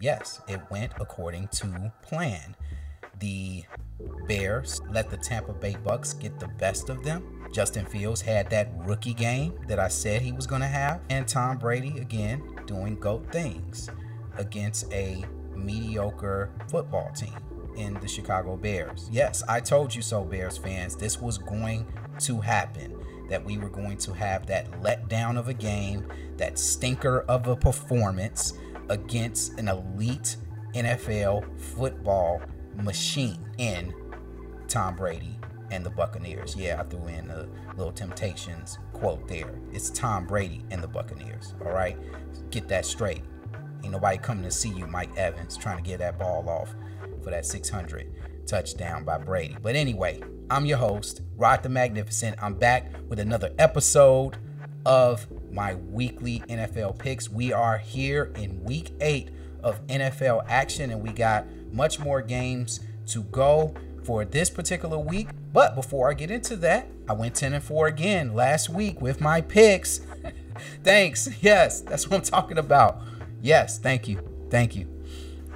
yes, it went according to plan. The Bears let the Tampa Bay Bucks get the best of them. Justin Fields had that rookie game that I said he was going to have. And Tom Brady, again, doing GOAT things against a mediocre football team in the Chicago Bears. Yes, I told you so, Bears fans. This was going to happen. That we were going to have that letdown of a game, that stinker of a performance against an elite NFL football machine in Tom Brady and the Buccaneers. Yeah, I threw in a little Temptations quote there. It's Tom Brady and the Buccaneers. All right, get that straight. Ain't nobody coming to see you, Mike Evans, trying to get that ball off for that 600 touchdown by Brady. But anyway, I'm your host, Rod the Magnificent. I'm back with another episode of my weekly NFL picks. We are here in week eight of NFL action, and we got much more games to go for this particular week. But before I get into that, I went 10 and 4 again last week with my picks. Thanks. Yes, that's what I'm talking about. Yes, thank you. Thank you.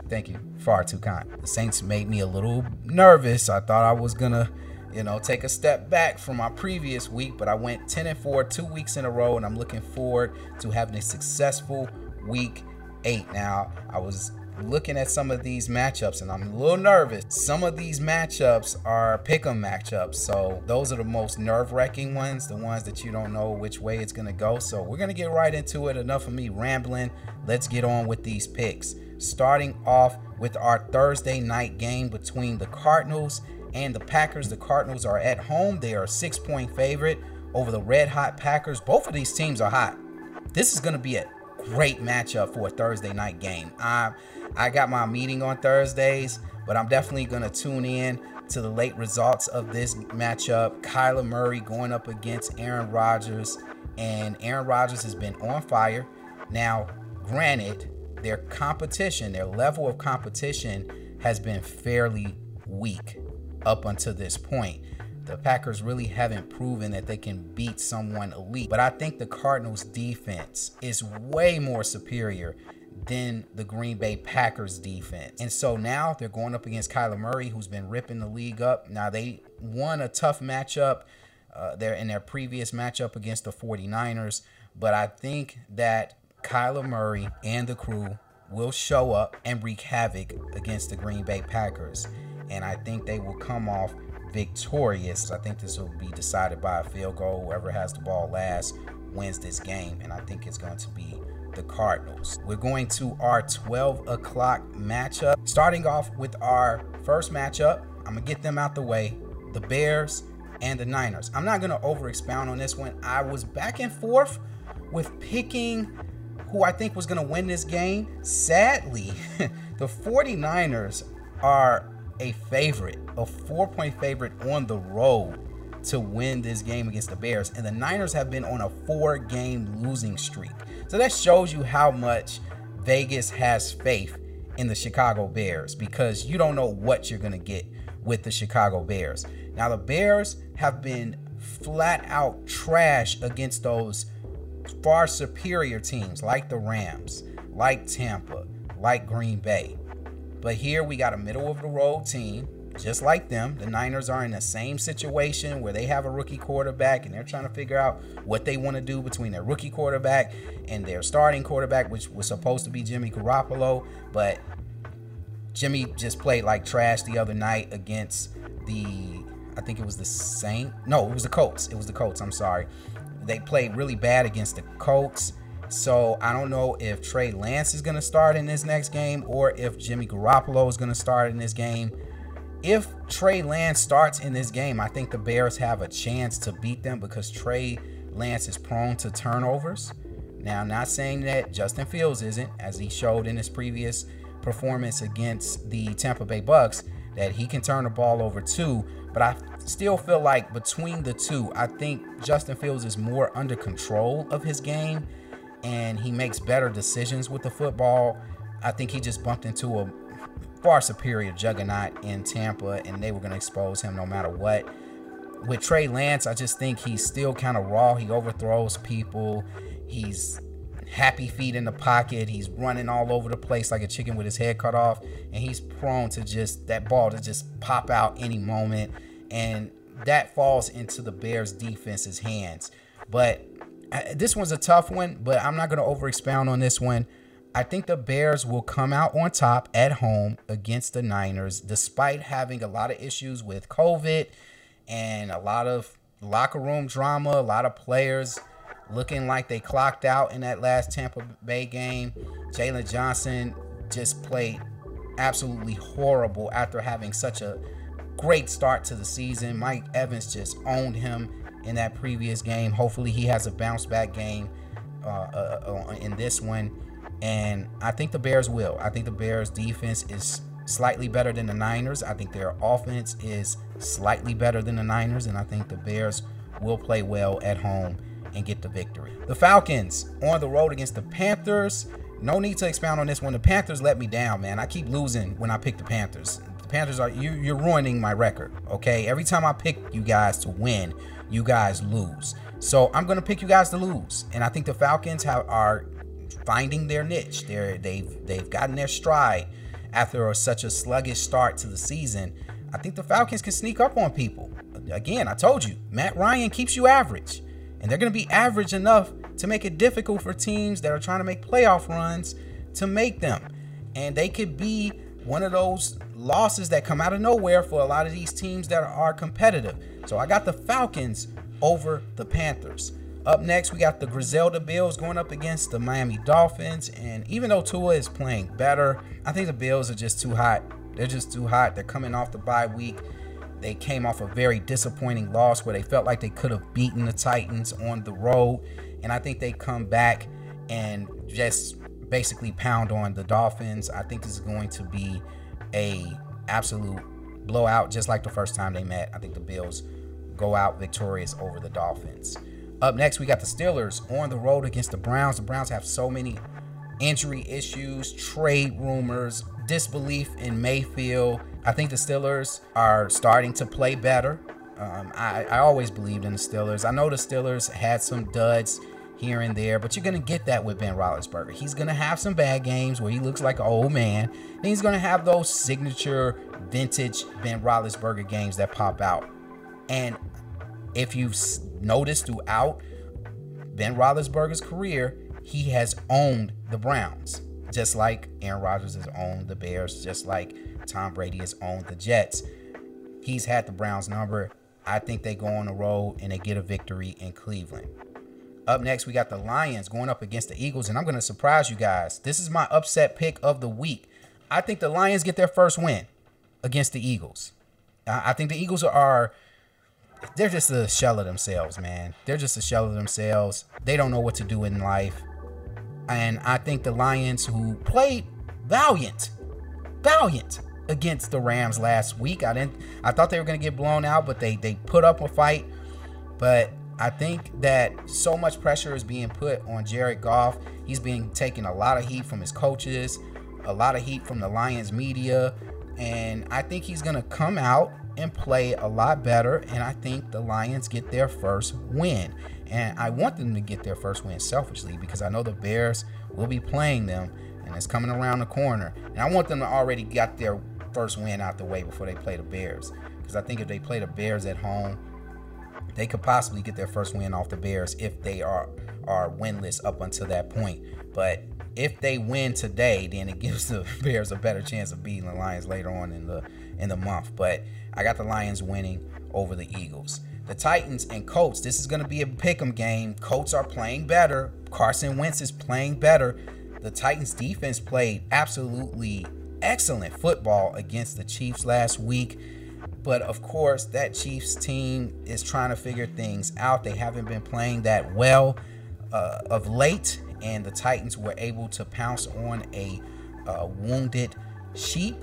Thank you. Far too kind. The Saints made me a little nervous. I thought I was going to, you know, take a step back from my previous week, but I went 10 and 4 two weeks in a row, and I'm looking forward to having a successful week eight. Now, I was looking at some of these matchups and I'm a little nervous. Some of these matchups are pick 'em matchups. So those are the most nerve-wracking ones, the ones that you don't know which way it's gonna go. So we're gonna get right into it. Enough of me rambling. Let's get on with these picks. Starting off with our Thursday night game between the Cardinals and the Packers. The Cardinals are at home. They are a six-point favorite over the red hot Packers. Both of these teams are hot. This is gonna be a great matchup for a Thursday night game. I I got my meeting on Thursdays, but I'm definitely gonna tune in to the late results of this matchup. Kyler Murray going up against Aaron Rodgers, and Aaron Rodgers has been on fire. Now, granted, their competition, their level of competition has been fairly weak up until this point the Packers really haven't proven that they can beat someone elite. But I think the Cardinals defense is way more superior than the Green Bay Packers defense. And so now they're going up against Kyler Murray, who's been ripping the league up. Now they won a tough matchup uh, there in their previous matchup against the 49ers. But I think that Kyler Murray and the crew will show up and wreak havoc against the Green Bay Packers. And I think they will come off victorious. I think this will be decided by a field goal. Whoever has the ball last wins this game, and I think it's going to be the Cardinals. We're going to our 12 o'clock matchup. Starting off with our first matchup, I'm going to get them out the way the Bears and the Niners. I'm not going to over expound on this one. I was back and forth with picking who I think was going to win this game. Sadly, the 49ers are a favorite, a four point favorite on the road to win this game against the Bears. And the Niners have been on a four game losing streak. So that shows you how much Vegas has faith in the Chicago Bears because you don't know what you're going to get with the Chicago Bears. Now, the Bears have been flat out trash against those far superior teams like the Rams, like Tampa, like Green Bay. But here we got a middle of the road team, just like them. The Niners are in the same situation where they have a rookie quarterback and they're trying to figure out what they want to do between their rookie quarterback and their starting quarterback, which was supposed to be Jimmy Garoppolo. But Jimmy just played like trash the other night against the, I think it was the Saint. No, it was the Colts. It was the Colts. I'm sorry. They played really bad against the Colts. So I don't know if Trey Lance is going to start in this next game or if Jimmy Garoppolo is going to start in this game. If Trey Lance starts in this game, I think the Bears have a chance to beat them because Trey Lance is prone to turnovers. Now, I'm not saying that Justin Fields isn't, as he showed in his previous performance against the Tampa Bay Bucks, that he can turn the ball over too. But I still feel like between the two, I think Justin Fields is more under control of his game and he makes better decisions with the football. I think he just bumped into a far superior juggernaut in Tampa, and they were going to expose him no matter what. With Trey Lance, I just think he's still kind of raw. He overthrows people. He's happy feet in the pocket. He's running all over the place like a chicken with his head cut off, and he's prone to just that ball to just pop out any moment, and that falls into the Bears defense's hands. But this one's a tough one, but I'm not going to over expound on this one. I think the Bears will come out on top at home against the Niners, despite having a lot of issues with COVID and a lot of locker room drama, a lot of players looking like they clocked out in that last Tampa Bay game. Jaylon Johnson just played absolutely horrible after having such a great start to the season. Mike Evans just owned him in that previous game. Hopefully, he has a bounce back game uh, uh, uh, in this one. And I think the Bears will. I think the Bears' defense is slightly better than the Niners. I think their offense is slightly better than the Niners. And I think the Bears will play well at home and get the victory. The Falcons on the road against the Panthers. No need to expound on this one. The Panthers let me down, man. I keep losing when I pick the Panthers. The Panthers are you, you're ruining my record. Okay, every time I pick you guys to win, you guys lose. So I'm gonna pick you guys to lose, and I think the Falcons have, are finding their niche. They're they've they've gotten their stride after a, such a sluggish start to the season. I think the Falcons can sneak up on people. Again, I told you, Matt Ryan keeps you average. And they're going to be average enough to make it difficult for teams that are trying to make playoff runs to make them. And they could be one of those losses that come out of nowhere for a lot of these teams that are competitive. So I got the Falcons over the Panthers. Up next, we got the Griselda Bills going up against the Miami Dolphins. And even though Tua is playing better, I think the Bills are just too hot. They're just too hot. They're coming off the bye week. They came off a very disappointing loss where they felt like they could have beaten the Titans on the road. And I think they come back and just basically pound on the Dolphins. I think this is going to be a absolute blowout, just like the first time they met. I think the Bills go out victorious over the Dolphins. Up next, we got the Steelers on the road against the Browns. The Browns have so many injury issues, trade rumors, disbelief in Mayfield. I think the Steelers are starting to play better. Um, I, I always believed in the Steelers. I know the Steelers had some duds here and there, but you're going to get that with Ben Roethlisberger. He's going to have some bad games where he looks like an old man. And he's going to have those signature vintage Ben Roethlisberger games that pop out. And if you've noticed throughout Ben Roethlisberger's career, he has owned the Browns just like Aaron Rodgers has owned the Bears, just like Tom Brady has owned the Jets. He's had the Browns number. I think they go on the road and they get a victory in Cleveland. Up next, we got the Lions going up against the Eagles, and I'm going to surprise you guys. This is my upset pick of the week. I think the Lions get their first win against the Eagles. I think the Eagles are they're just a shell of themselves, man. They're just a shell of themselves. They don't know what to do in life. And I think the Lions, who played valiant, valiant against the Rams last week, I didn't. I thought they were going to get blown out, but they they put up a fight. But I think that so much pressure is being put on Jared Goff. He's being taking a lot of heat from his coaches, a lot of heat from the Lions media, and I think he's going to come out and play a lot better. And I think the Lions get their first win. And I want them to get their first win selfishly because I know the Bears will be playing them and it's coming around the corner. And I want them to already get their first win out the way before they play the Bears. Because I think if they play the Bears at home, they could possibly get their first win off the Bears if they are are winless up until that point. But if they win today, then it gives the Bears a better chance of beating the Lions later on in the in the month. But I got the Lions winning over the Eagles. The Titans and Colts. This is going to be a pick'em game. Colts are playing better. Carson Wentz is playing better. The Titans defense played absolutely excellent football against the Chiefs last week. But of course, that Chiefs team is trying to figure things out. They haven't been playing that well uh, of late, and the Titans were able to pounce on a uh, wounded sheep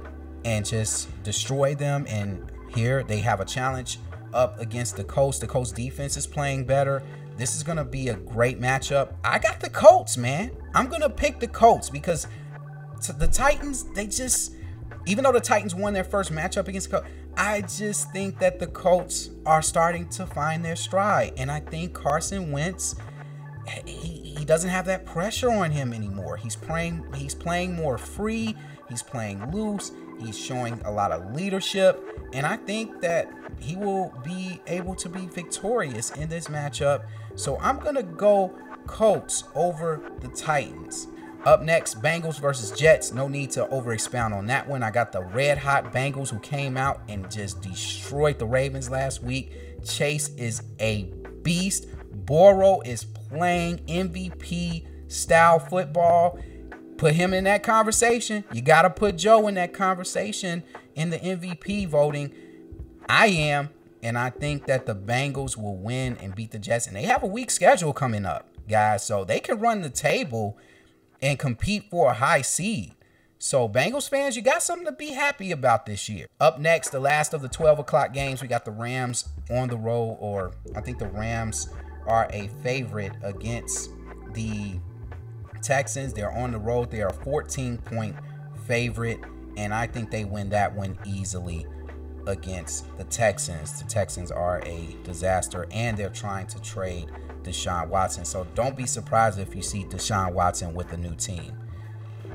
and just destroy them. And here they have a challenge up against the Colts. The Colts defense is playing better. This is going to be a great matchup. I got the Colts, man. I'm going to pick the Colts because the Titans, they just, even though the Titans won their first matchup against the Colts, I just think that the Colts are starting to find their stride. And I think Carson Wentz he, he doesn't have that pressure on him anymore. He's playing he's playing more free, he's playing loose, he's showing a lot of leadership, and I think that he will be able to be victorious in this matchup. So I'm going to go Colts over the Titans. Up next, Bengals versus Jets. No need to over expound on that one. I got the red hot Bengals who came out and just destroyed the Ravens last week. Chase is a beast. Burrow is playing MVP style football. Put him in that conversation. You got to put Joe in that conversation in the MVP voting. I am, and I think that the Bengals will win and beat the Jets. And they have a weak schedule coming up, guys. So they can run the table and compete for a high seed. So, Bengals fans, you got something to be happy about this year. Up next, the last of the 12 o'clock games, we got the Rams on the road, or I think the Rams are a favorite against the Texans. They're on the road, they are a 14 point favorite, and I think they win that one easily against the Texans. The Texans are a disaster, and they're trying to trade Deshaun Watson. So don't be surprised if you see Deshaun Watson with a new team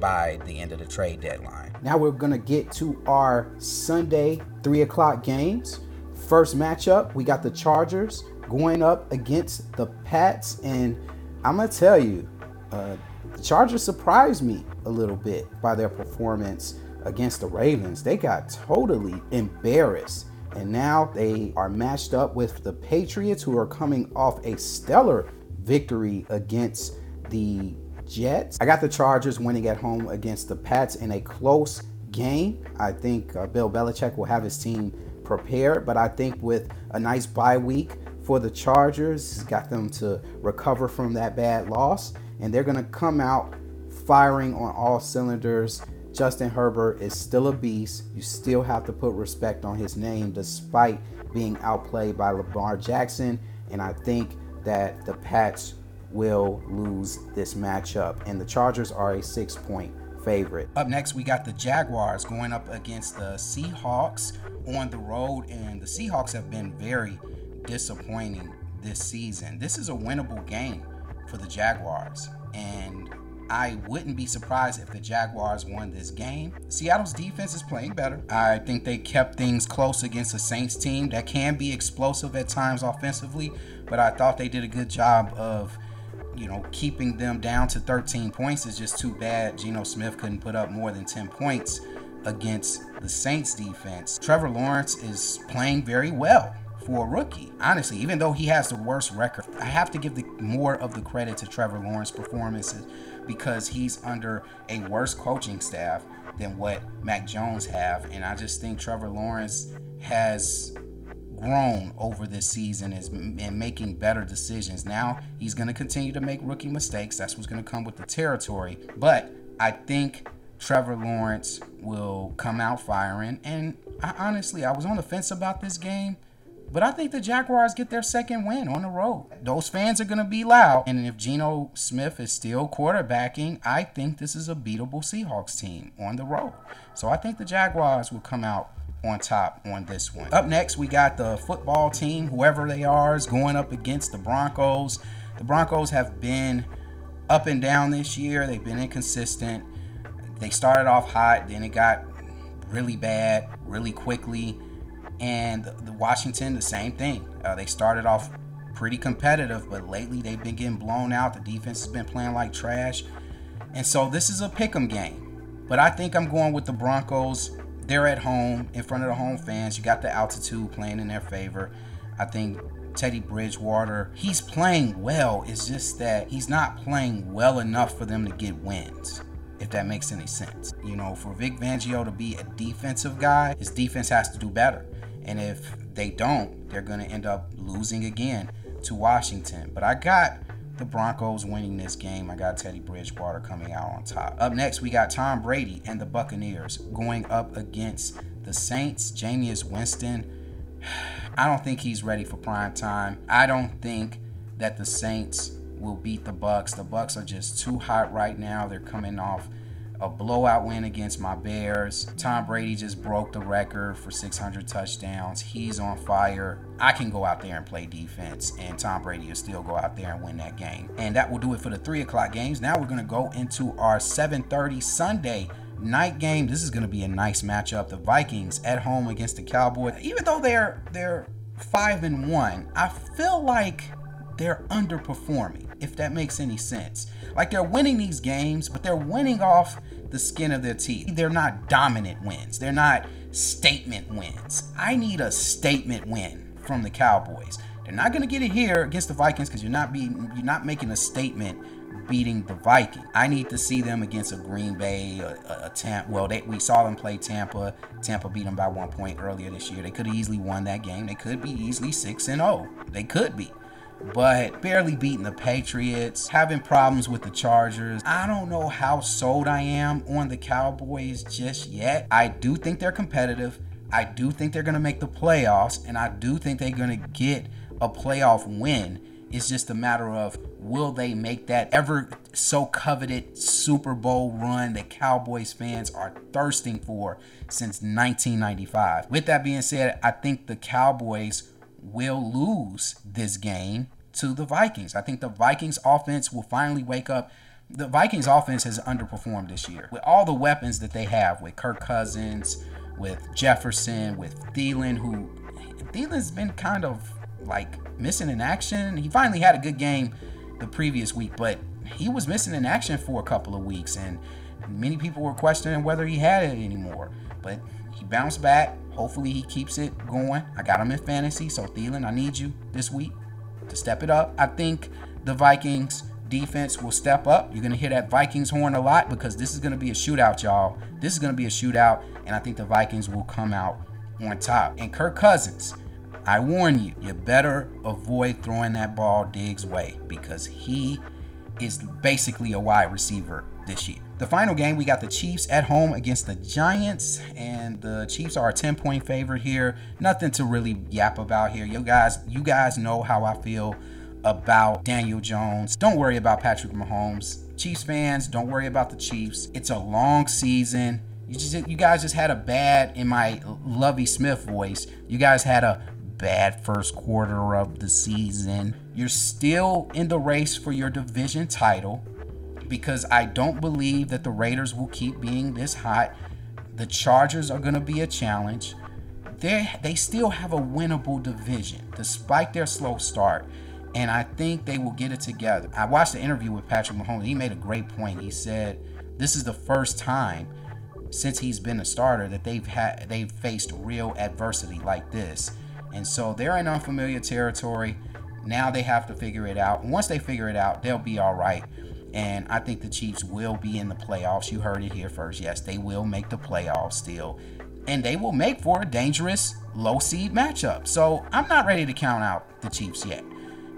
by the end of the trade deadline. Now we're going to get to our Sunday 3 o'clock games. First matchup, we got the Chargers going up against the Pats. And I'm going to tell you, uh, the Chargers surprised me a little bit by their performance against the Ravens. They got totally embarrassed and now they are matched up with the Patriots, who are coming off a stellar victory against the Jets. I got the Chargers winning at home against the Pats in a close game. I think uh, Bill Belichick will have his team prepared, but I think with a nice bye week for the Chargers, he's got them to recover from that bad loss, and they're going to come out firing on all cylinders Justin Herbert is still a beast. You still have to put respect on his name despite being outplayed by Lamar Jackson. And I think that the Pats will lose this matchup. And the Chargers are a six point favorite. Up next, we got the Jaguars going up against the Seahawks on the road. And the Seahawks have been very disappointing this season. This is a winnable game for the Jaguars. And I wouldn't be surprised if the Jaguars won this game. Seattle's defense is playing better. I think they kept things close against the Saints team that can be explosive at times offensively, but I thought they did a good job of you know, keeping them down to 13 points is just too bad. Geno Smith couldn't put up more than 10 points against the Saints defense. Trevor Lawrence is playing very well for a rookie. Honestly, even though he has the worst record, I have to give the more of the credit to Trevor Lawrence performances because he's under a worse coaching staff than what Mac Jones have. And I just think Trevor Lawrence has grown over this season is and making better decisions. Now he's going to continue to make rookie mistakes. That's what's going to come with the territory. But I think Trevor Lawrence will come out firing. And I, honestly, I was on the fence about this game but I think the Jaguars get their second win on the road. Those fans are going to be loud. And if Geno Smith is still quarterbacking, I think this is a beatable Seahawks team on the road. So I think the Jaguars will come out on top on this one. Up next, we got the football team, whoever they are, is going up against the Broncos. The Broncos have been up and down this year, they've been inconsistent. They started off hot, then it got really bad really quickly and the Washington, the same thing. Uh, they started off pretty competitive, but lately they've been getting blown out. The defense has been playing like trash. And so this is a pick 'em game. But I think I'm going with the Broncos. They're at home in front of the home fans. You got the altitude playing in their favor. I think Teddy Bridgewater, he's playing well. It's just that he's not playing well enough for them to get wins if that makes any sense. You know, for Vic Fangio to be a defensive guy, his defense has to do better. And if they don't, they're going to end up losing again to Washington. But I got the Broncos winning this game. I got Teddy Bridgewater coming out on top. Up next, we got Tom Brady and the Buccaneers going up against the Saints. Jameis Winston. I don't think he's ready for prime time. I don't think that the Saints will beat the Bucks. The Bucks are just too hot right now. They're coming off a blowout win against my Bears. Tom Brady just broke the record for 600 touchdowns. He's on fire. I can go out there and play defense, and Tom Brady will still go out there and win that game. And that will do it for the three o'clock games. Now we're gonna go into our 7:30 Sunday night game. This is going to be a nice matchup. The Vikings at home against the Cowboys. Even though they're they're five and one, I feel like they're underperforming. If that makes any sense, like they're winning these games, but they're winning off the skin of their teeth. They're not dominant wins. They're not statement wins. I need a statement win from the Cowboys. They're not going to get it here against the Vikings because you're not being you're not making a statement beating the Vikings. I need to see them against a Green Bay, a, a, a Tampa. Well, they, we saw them play Tampa. Tampa beat them by one point earlier this year. They could have easily won that game. They could be easily six and zero. Oh. They could be. But barely beating the Patriots, having problems with the Chargers. I don't know how sold I am on the Cowboys just yet. I do think they're competitive. I do think they're going to make the playoffs, and I do think they're going to get a playoff win. It's just a matter of will they make that ever so coveted Super Bowl run that Cowboys fans are thirsting for since 1995. With that being said, I think the Cowboys will lose this game to the Vikings. I think the Vikings offense will finally wake up. The Vikings offense has underperformed this year with all the weapons that they have with Kirk Cousins, with Jefferson, with Thielen, who Thielen's been kind of like missing in action. He finally had a good game the previous week, but he was missing in action for a couple of weeks, and many people were questioning whether he had it anymore. But he bounced back. Hopefully, he keeps it going. I got him in fantasy, so Thielen, I need you this week to step it up. I think the Vikings defense will step up. You're going to hear that Vikings horn a lot because this is going to be a shootout, y'all. This is going to be a shootout, and I think the Vikings will come out on top. And Kirk Cousins, I warn you, you better avoid throwing that ball Diggs' way because he is basically a wide receiver this year. The final game, we got the Chiefs at home against the Giants, and the Chiefs are a 10 point favorite here. Nothing to really yap about here. You guys, you guys know how I feel about Daniel Jones. Don't worry about Patrick Mahomes. Chiefs fans, don't worry about the Chiefs. It's a long season. You just you guys just had a bad in my Lovie Smith voice. You guys had a bad first quarter of the season. You're still in the race for your division title because I don't believe that the Raiders will keep being this hot. The Chargers are going to be a challenge. They they still have a winnable division despite their slow start. And I think they will get it together. I watched the interview with Patrick Mahomes. He made a great point. He said, "This is the first time since he's been a starter that they've had they've faced real adversity like this." And so they're in unfamiliar territory. Now they have to figure it out. Once they figure it out, they'll be all right. And I think the Chiefs will be in the playoffs. You heard it here first. Yes, they will make the playoffs still. And they will make for a dangerous low seed matchup. So I'm not ready to count out the Chiefs yet.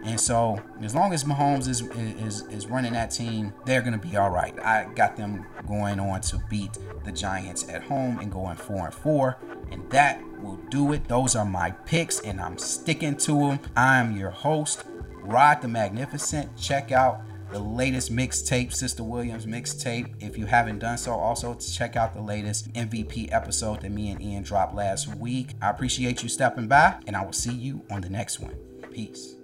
And so, as long as Mahomes is is is running that team, they're gonna be all right. I got them going on to beat the Giants at home and going four and four, and that will do it. Those are my picks, and I'm sticking to them. I'm your host, Rod the Magnificent. Check out the latest mixtape, Sister Williams mixtape. If you haven't done so, also check out the latest MVP episode that me and Ian dropped last week. I appreciate you stepping by, and I will see you on the next one. Peace.